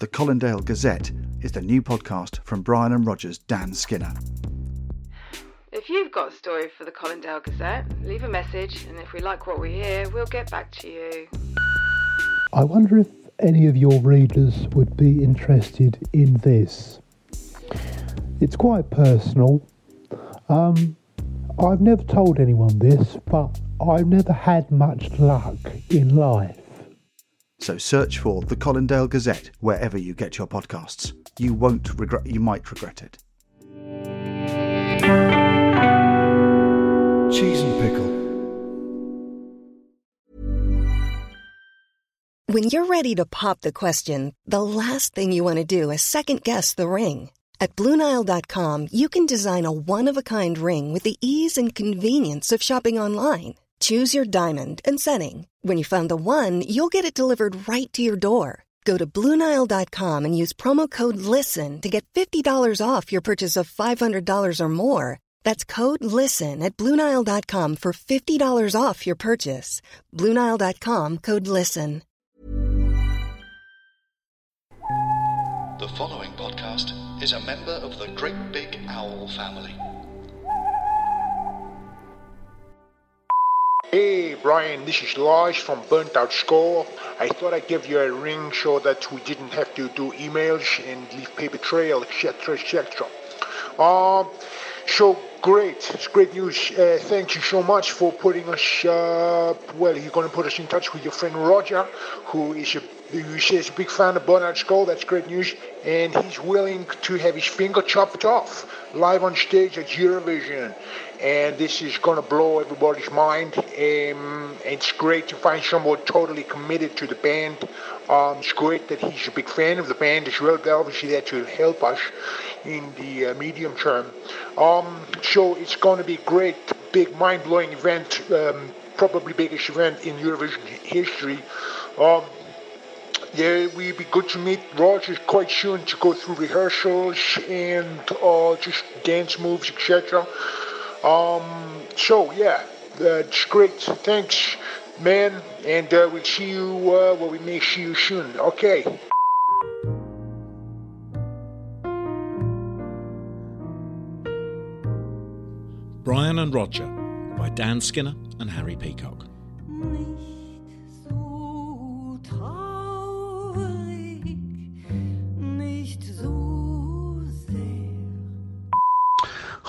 The Colindale Gazette is the new podcast from Brian and Roger's Dan Skinner. If you've got a story for the Colindale Gazette, leave a message, and if we like what we hear, we'll get back to you. I wonder if any of your readers would be interested in this. It's quite personal. Um, I've never told anyone this, but I've never had much luck in life. So search for the Colindale Gazette wherever you get your podcasts. You won't regret you might regret it. Cheese and pickle. When you're ready to pop the question, the last thing you want to do is second guess the ring. At Bluenile.com, you can design a one of a kind ring with the ease and convenience of shopping online. Choose your diamond and setting. When you find the one, you'll get it delivered right to your door. Go to Bluenile.com and use promo code LISTEN to get $50 off your purchase of $500 or more. That's code LISTEN at Bluenile.com for $50 off your purchase. Bluenile.com code LISTEN. The following podcast is a member of the Great Big Owl family. Hey Brian, this is Lars from Burnt Out Score. I thought I'd give you a ring so that we didn't have to do emails and leave paper trail, etc., etc. Um, so great, it's great news. Uh, thank you so much for putting us. Uh, well, you're going to put us in touch with your friend Roger, who is a who says big fan of Burnt Out Skull. That's great news, and he's willing to have his finger chopped off live on stage at Eurovision and this is going to blow everybody's mind. Um, it's great to find someone totally committed to the band. Um, it's great that he's a big fan of the band as well, obviously that will help us in the uh, medium term. Um, so it's going to be great, big, mind-blowing event, um, probably biggest event in Eurovision history. Um, yeah, we'd be good to meet Roger quite soon to go through rehearsals and uh, just dance moves, etc. Um, so yeah, that's great. Thanks, man, and uh, we'll see you. Uh, well, we may see you soon. Okay. Brian and Roger by Dan Skinner and Harry Peacock.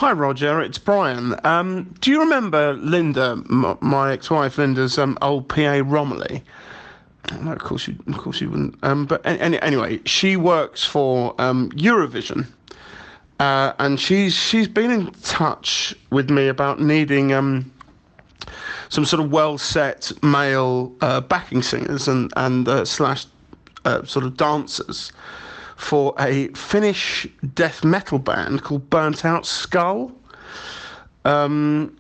Hi, Roger. It's Brian. Um, do you remember Linda, m- my ex-wife Linda's um, old PA Romilly? No, of course you, of course you wouldn't. Um, but any, anyway, she works for um, Eurovision, uh, and she's she's been in touch with me about needing um, some sort of well-set male uh, backing singers and and uh, slash uh, sort of dancers for a Finnish death metal band called Burnt Out Skull. Um,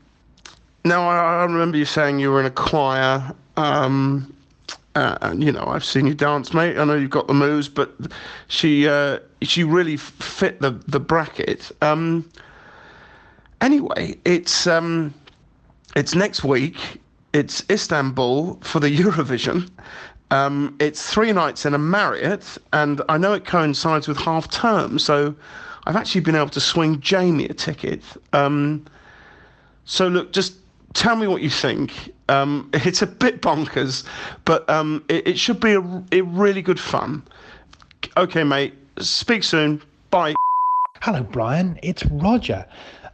now, I, I remember you saying you were in a choir. Um, uh, and you know, I've seen you dance, mate. I know you've got the moves, but she uh, she really fit the the bracket. Um, anyway, it's um, it's next week. It's Istanbul for the Eurovision. Um, it's three nights in a Marriott, and I know it coincides with half term, so I've actually been able to swing Jamie a ticket. Um, so look, just tell me what you think. Um, it's a bit bonkers, but um, it, it should be a, a really good fun. Okay, mate. Speak soon. Bye. Hello, Brian. It's Roger.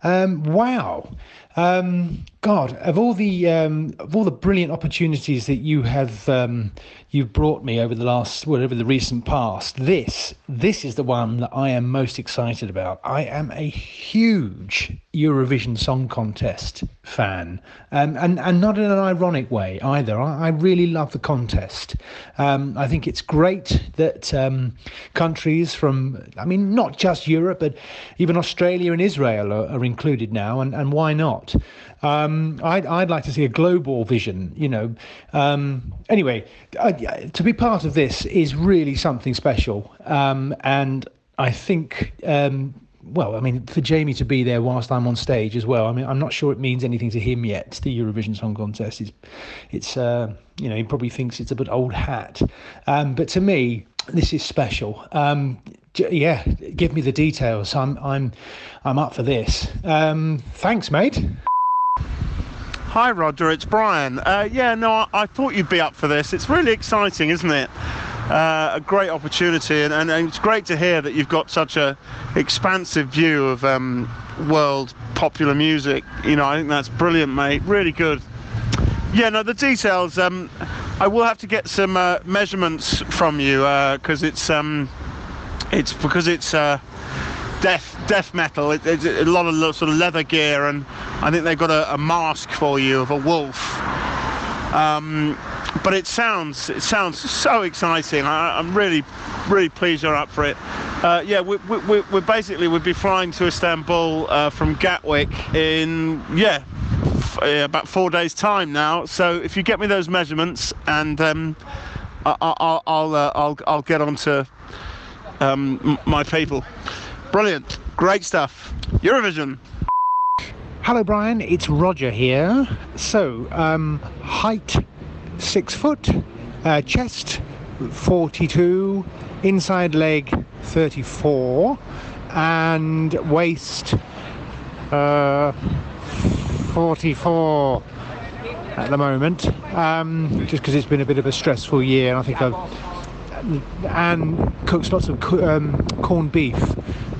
Um, wow. Um, God, of all the um, of all the brilliant opportunities that you have um, you've brought me over the last whatever the recent past, this this is the one that I am most excited about. I am a huge Eurovision Song Contest fan, um, and and not in an ironic way either. I, I really love the contest. Um, I think it's great that um, countries from, I mean, not just Europe, but even Australia and Israel are, are included now, and, and why not? Um, I'd, I'd like to see a global vision, you know. Um, anyway, uh, to be part of this is really something special. Um, and I think, um, well, I mean, for Jamie to be there whilst I'm on stage as well, I mean, I'm not sure it means anything to him yet, the Eurovision Song Contest. is, it's uh, you know, he probably thinks it's a bit old hat. Um, but to me, this is special. Um, yeah, give me the details. I'm I'm I'm up for this. Um, thanks, mate. Hi, Roger. It's Brian. Uh, yeah, no, I, I thought you'd be up for this. It's really exciting, isn't it? Uh, a great opportunity, and, and, and it's great to hear that you've got such a expansive view of um, world popular music. You know, I think that's brilliant, mate. Really good. Yeah, no, the details. Um, I will have to get some uh, measurements from you because it's um, it's because it's uh, death death metal. It, it's a lot of sort of leather gear, and I think they've got a, a mask for you of a wolf. Um, but it sounds it sounds so exciting. I, I'm really really pleased you're up for it. Uh, yeah, we, we, we, basically we'd be flying to Istanbul uh, from Gatwick in yeah about four days time now. So if you get me those measurements and um, I, I, I'll I'll, uh, I'll I'll get on to um, m- my people. Brilliant, great stuff. Eurovision. Hello, Brian. It's Roger here. So, um, height six foot, uh, chest 42, inside leg 34, and waist uh, 44 at the moment. Um, just because it's been a bit of a stressful year, and I think I've and cooks lots of um, corned beef.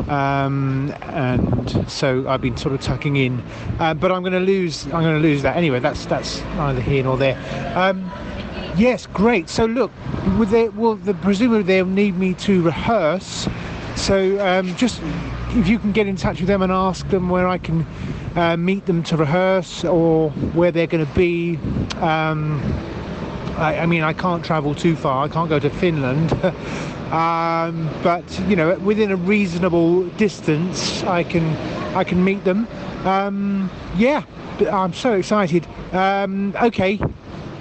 Um, and so I've been sort of tucking in, uh, but I'm going to lose. I'm going to lose that anyway. That's that's neither here nor there. Um, yes, great. So look, they, well, the, presumably they'll need me to rehearse. So um, just if you can get in touch with them and ask them where I can uh, meet them to rehearse or where they're going to be. I, I mean, I can't travel too far. I can't go to Finland, um, but you know, within a reasonable distance, I can I can meet them. Um, yeah, I'm so excited. Um, okay.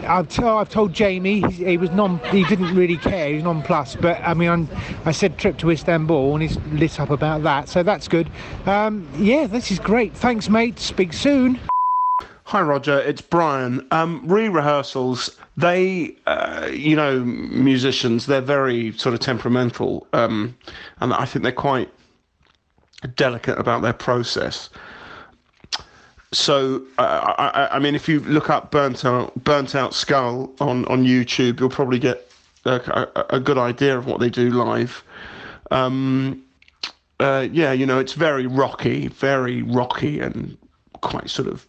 I've, t- I've told Jamie he, he was non he didn't really care he was nonplussed but I mean I'm, I said trip to Istanbul and he's lit up about that so that's good um, yeah this is great thanks mate speak soon Hi, Roger. It's Brian. Um, re-rehearsals. They, uh, you know, musicians. They're very sort of temperamental, um, and I think they're quite delicate about their process. So, uh, I, I mean, if you look up "burnt out, burnt out skull" on on YouTube, you'll probably get a, a, a good idea of what they do live. Um, uh, yeah, you know, it's very rocky, very rocky, and quite sort of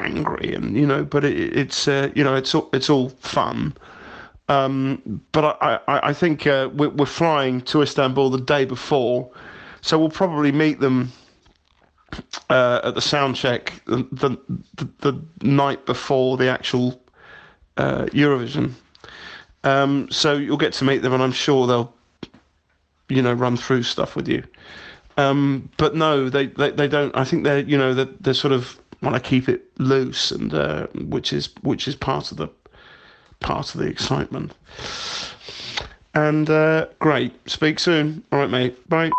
angry and you know but it, it's uh, you know it's all it's all fun. Um, but I, I, I think uh, we're, we're flying to Istanbul the day before so we'll probably meet them uh, at the sound check the, the, the, night before the actual uh, Eurovision. Um, so you'll get to meet them and I'm sure they'll you know run through stuff with you. Um, but no they, they, they don't I think they're you know they're, they're sort of want to keep it loose, and uh, which is which is part of the part of the excitement. And uh, great. Speak soon. All right, mate. Bye.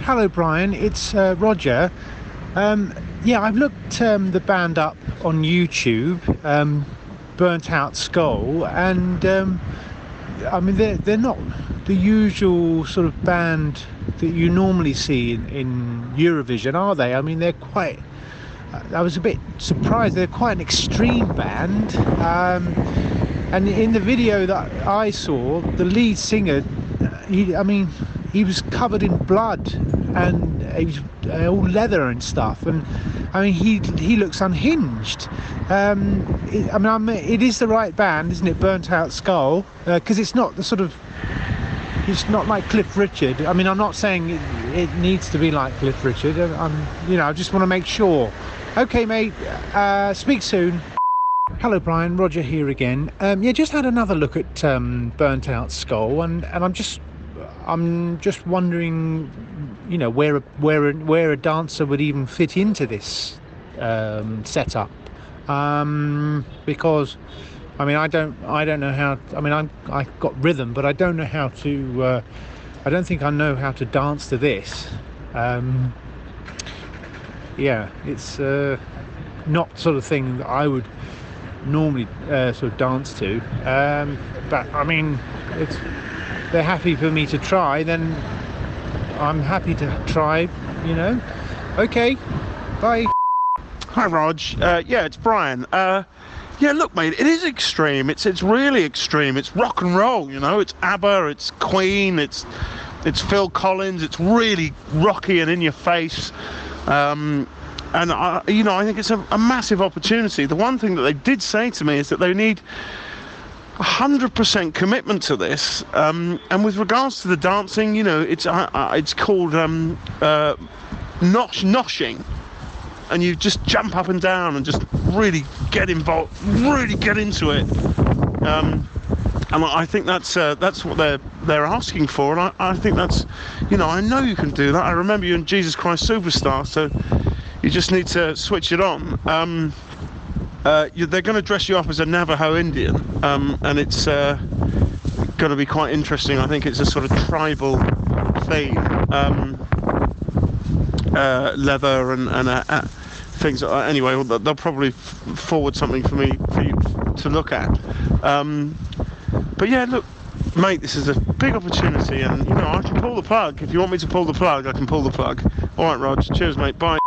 Hello, Brian. It's uh, Roger. Um, yeah, I've looked um, the band up on YouTube, um, Burnt Out Skull, and um, I mean they're they're not the usual sort of band that you normally see in, in Eurovision, are they? I mean they're quite. I was a bit surprised. They're quite an extreme band. Um, and in the video that I saw, the lead singer, he, I mean, he was covered in blood and he was uh, all leather and stuff. And I mean, he he looks unhinged. Um, it, I mean, I'm, it is the right band, isn't it? Burnt Out Skull, because uh, it's not the sort of. It's not like Cliff Richard. I mean, I'm not saying it, it needs to be like Cliff Richard. I'm, you know, I just want to make sure. Okay, mate. Uh, speak soon. Hello, Brian. Roger here again. Um, yeah, just had another look at um, Burnt Out Skull, and, and I'm just I'm just wondering, you know, where a, where a, where a dancer would even fit into this um, setup, um, because I mean I don't I don't know how. I mean I'm I got rhythm, but I don't know how to. Uh, I don't think I know how to dance to this. Um, yeah, it's uh, not sort of thing that I would normally uh, sort of dance to. Um, but I mean, it's they're happy for me to try, then I'm happy to try. You know. Okay. Bye. Hi, Rog. Uh, yeah, it's Brian. Uh, yeah, look, mate, it is extreme. It's it's really extreme. It's rock and roll, you know. It's ABBA, it's Queen, it's it's Phil Collins. It's really rocky and in your face. Um, and I, you know, I think it's a, a massive opportunity. The one thing that they did say to me is that they need 100% commitment to this. Um, and with regards to the dancing, you know, it's uh, it's called um, uh, nosh noshing and you just jump up and down and just really get involved, really get into it. Um, and I think that's uh, that's what they're they're asking for, and I, I think that's, you know, I know you can do that. I remember you in Jesus Christ Superstar, so you just need to switch it on. Um, uh, you, they're going to dress you up as a Navajo Indian, um, and it's uh, going to be quite interesting. I think it's a sort of tribal theme. Um, uh, leather and, and uh, uh, things. Uh, anyway, they'll they'll probably forward something for me for you to look at. Um, but yeah, look, mate, this is a big opportunity, and you know I can pull the plug. If you want me to pull the plug, I can pull the plug. All right, Rog. Cheers, mate. Bye.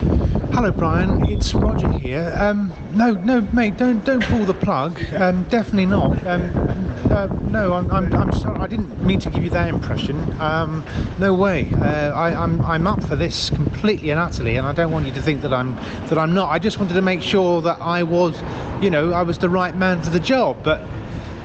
Hello, Brian. It's Roger here. Um, no, no, mate, don't don't pull the plug. Um, definitely not. Um, uh, no, I'm, I'm, I'm sorry. I didn't mean to give you that impression. Um, no way. Uh, I, I'm I'm up for this completely and utterly, and I don't want you to think that I'm that I'm not. I just wanted to make sure that I was, you know, I was the right man for the job. But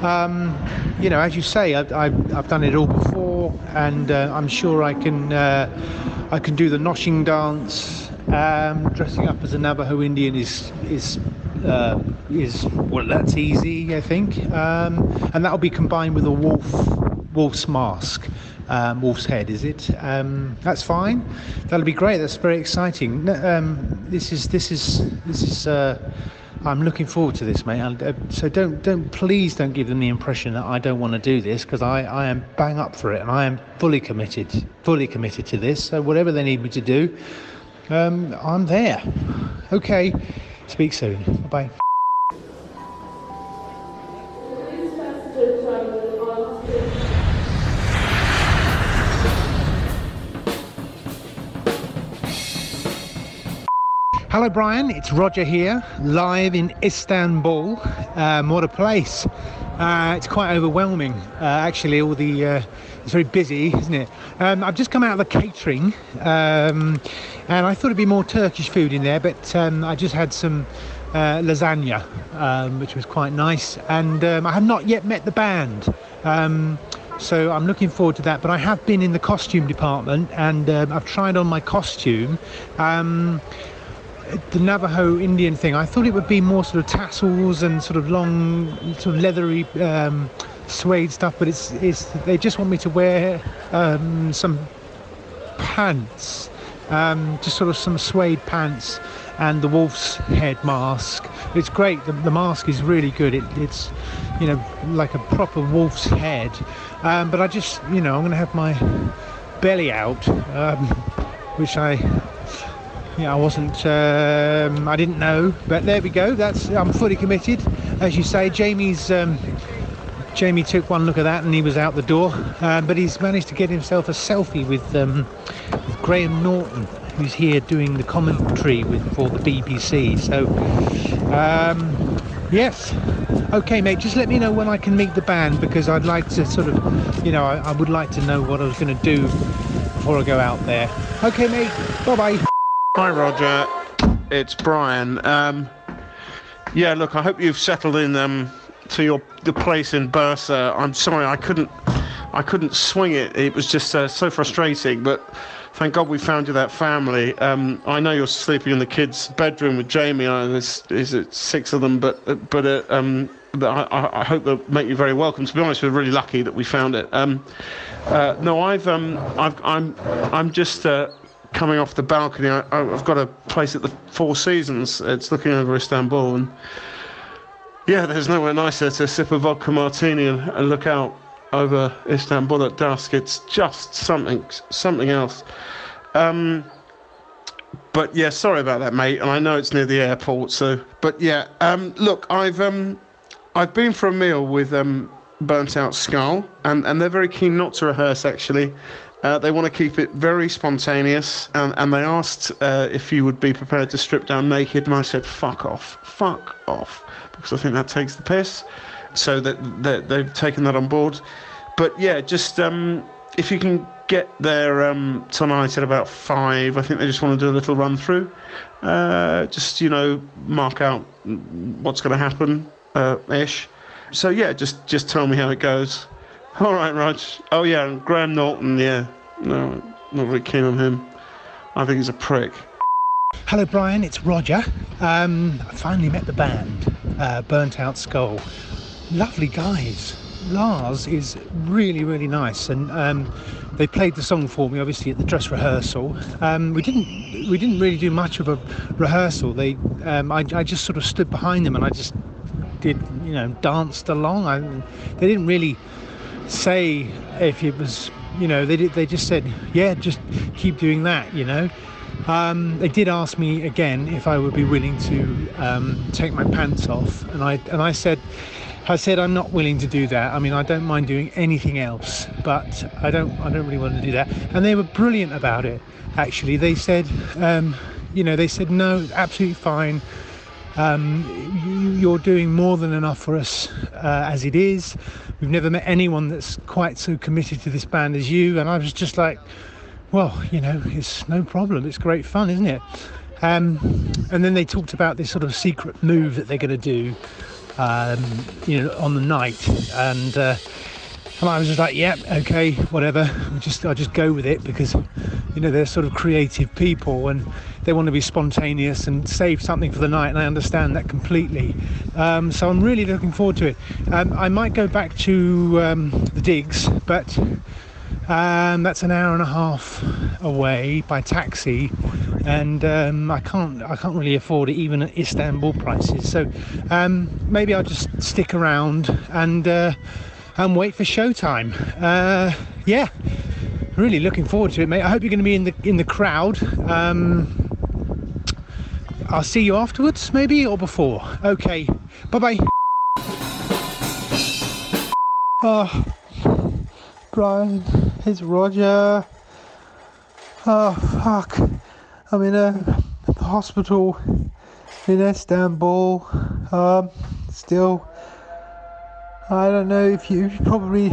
um, you know, as you say, I've, I've, I've done it all before, and uh, I'm sure I can uh, I can do the noshing dance. Um, dressing up as a Navajo Indian is is uh, is well, that's easy, I think, um, and that'll be combined with a wolf wolf's mask. Um, wolf's head, is it? Um, that's fine. That'll be great. That's very exciting. Um, this is this is this is. Uh, I'm looking forward to this, mate. And, uh, so don't, don't, please don't give them the impression that I don't want to do this because I, I am bang up for it and I am fully committed, fully committed to this. So whatever they need me to do, um, I'm there. Okay. Speak soon. Bye bye. Hello, Brian. It's Roger here, live in Istanbul. Um, what a place! Uh, it's quite overwhelming, uh, actually. All the uh, it's very busy, isn't it? Um, I've just come out of the catering, um, and I thought it'd be more Turkish food in there, but um, I just had some uh, lasagna, um, which was quite nice. And um, I have not yet met the band. So I'm looking forward to that. But I have been in the costume department and I've tried on my costume. The Navajo Indian thing, I thought it would be more sort of tassels and sort of long, sort of leathery um, suede stuff, but it's, it's they just want me to wear um, some pants, um, just sort of some suede pants and the wolf's head mask. It's great. The, the mask is really good. It, it's, you know, like a proper wolf's head. Um, but I just, you know, I'm going to have my belly out, um, which I yeah, I wasn't. Um, I didn't know, but there we go. That's I'm fully committed, as you say. Jamie's. Um, Jamie took one look at that and he was out the door. Um, but he's managed to get himself a selfie with, um, with Graham Norton, who's here doing the commentary with for the BBC. So, um, yes. Okay, mate. Just let me know when I can meet the band because I'd like to sort of, you know, I, I would like to know what I was going to do before I go out there. Okay, mate. Bye bye. Hi, Roger. It's Brian. Um, yeah, look, I hope you've settled in um, to your the place in Bursa. I'm sorry, I couldn't, I couldn't swing it. It was just uh, so frustrating. But thank God we found you that family. Um, I know you're sleeping in the kids' bedroom with Jamie. Uh, there's, is it six of them? But but uh, um, I, I- I hope they'll make you very welcome. To be honest, we're really lucky that we found it. Um, uh, no, I've um, I've, I'm I'm just. Uh, coming off the balcony, I, I've got a place at the Four Seasons. It's looking over Istanbul, and yeah, there's nowhere nicer to sip a vodka martini and, and look out over Istanbul at dusk. It's just something, something else. Um, but yeah, sorry about that, mate. And I know it's near the airport, so. But yeah, um, look, I've um, I've been for a meal with um, Burnt Out Skull, and, and they're very keen not to rehearse actually. Uh, they want to keep it very spontaneous, and, and they asked uh, if you would be prepared to strip down naked, and I said, fuck off, fuck off, because I think that takes the piss. So that, that they've taken that on board. But yeah, just um, if you can get there um, tonight at about five, I think they just want to do a little run through. Uh, just, you know, mark out what's going to happen uh, ish. So yeah, just just tell me how it goes. All right, Rog. Oh yeah, Graham Norton. Yeah, no, not really keen on him. I think he's a prick. Hello, Brian. It's Roger. Um, I finally met the band, uh, Burnt Out Skull. Lovely guys. Lars is really, really nice, and um, they played the song for me, obviously at the dress rehearsal. Um, we didn't, we didn't really do much of a rehearsal. They, um, I, I just sort of stood behind them and I just did, you know, danced along. I, they didn't really say if it was, you know, they did, they just said, yeah, just keep doing that, you know. Um, they did ask me again if I would be willing to um, take my pants off, and I and I said, I said I'm not willing to do that. I mean, I don't mind doing anything else, but I don't I don't really want to do that. And they were brilliant about it. Actually, they said, um, you know, they said no, absolutely fine. Um, you, you're doing more than enough for us uh, as it is. We've never met anyone that's quite so committed to this band as you. And I was just like, well, you know, it's no problem. It's great fun, isn't it? Um, and then they talked about this sort of secret move that they're going to do, um, you know, on the night. And uh, and I was just like, yeah, okay, whatever. I'll just I just go with it because, you know, they're sort of creative people and they want to be spontaneous and save something for the night. And I understand that completely. Um, so I'm really looking forward to it. Um, I might go back to um, the digs, but. Um, that's an hour and a half away by taxi, and um, I can't I can't really afford it even at Istanbul prices. So um, maybe I'll just stick around and uh, and wait for showtime. Uh, yeah, really looking forward to it, mate. I hope you're going to be in the in the crowd. Um, I'll see you afterwards, maybe or before. Okay, bye bye. Oh. Brian, it's Roger. Oh fuck! I'm in a hospital in Istanbul. Um, still, I don't know if you, you probably,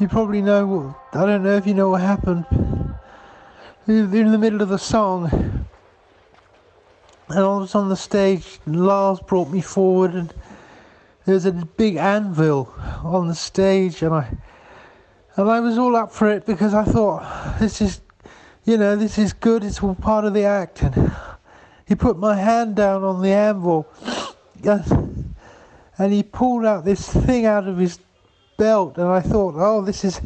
you probably know. I don't know if you know what happened. In the middle of the song, and I was on the stage. And Lars brought me forward, and there was a big anvil on the stage, and I and I was all up for it because I thought this is, you know, this is good. It's all part of the act. And he put my hand down on the anvil, and he pulled out this thing out of his belt, and I thought, oh, this is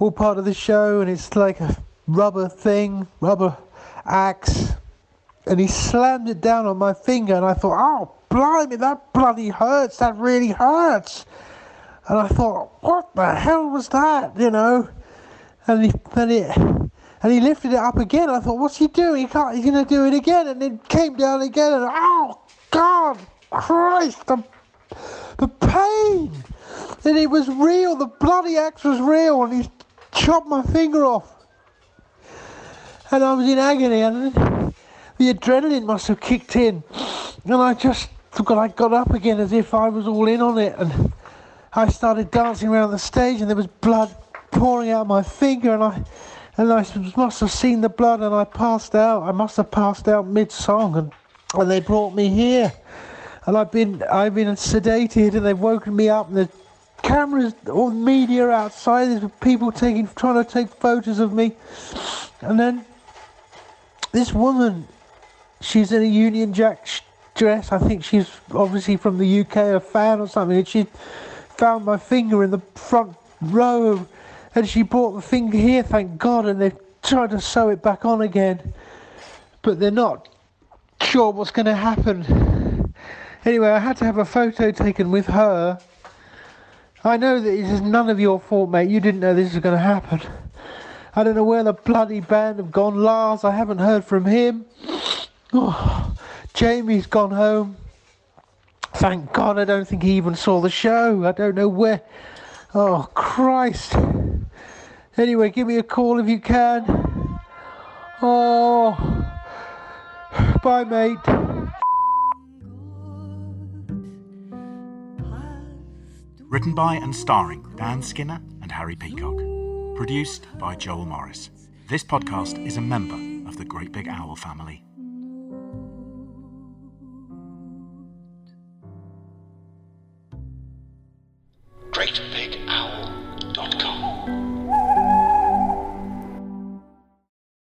all part of the show, and it's like a rubber thing, rubber axe. And he slammed it down on my finger, and I thought, oh, blimey, that bloody hurts. That really hurts. And I thought, what the hell was that? You know? And he, and it, and he lifted it up again. I thought, what's he doing? He can't. He's going to do it again. And it came down again. And oh God, Christ, the, the pain. And it was real. The bloody axe was real. And he chopped my finger off. And I was in agony. And the adrenaline must have kicked in. And I just, I got up again as if I was all in on it. And I started dancing around the stage and there was blood pouring out my finger and I and I must have seen the blood and I passed out. I must have passed out mid song and, and they brought me here. And I've been I've been sedated and they've woken me up and the cameras or media outside, there's people taking trying to take photos of me. And then this woman she's in a Union Jack dress. I think she's obviously from the UK, a fan or something. And she found my finger in the front row and she brought the finger here, thank God, and they've tried to sew it back on again. But they're not sure what's going to happen. Anyway, I had to have a photo taken with her. I know that it is none of your fault, mate. You didn't know this was going to happen. I don't know where the bloody band have gone. Lars, I haven't heard from him. Oh, Jamie's gone home. Thank God I don't think he even saw the show. I don't know where. Oh, Christ. Anyway, give me a call if you can. Oh. Bye, mate. Written by and starring Dan Skinner and Harry Peacock. Produced by Joel Morris. This podcast is a member of the Great Big Owl family.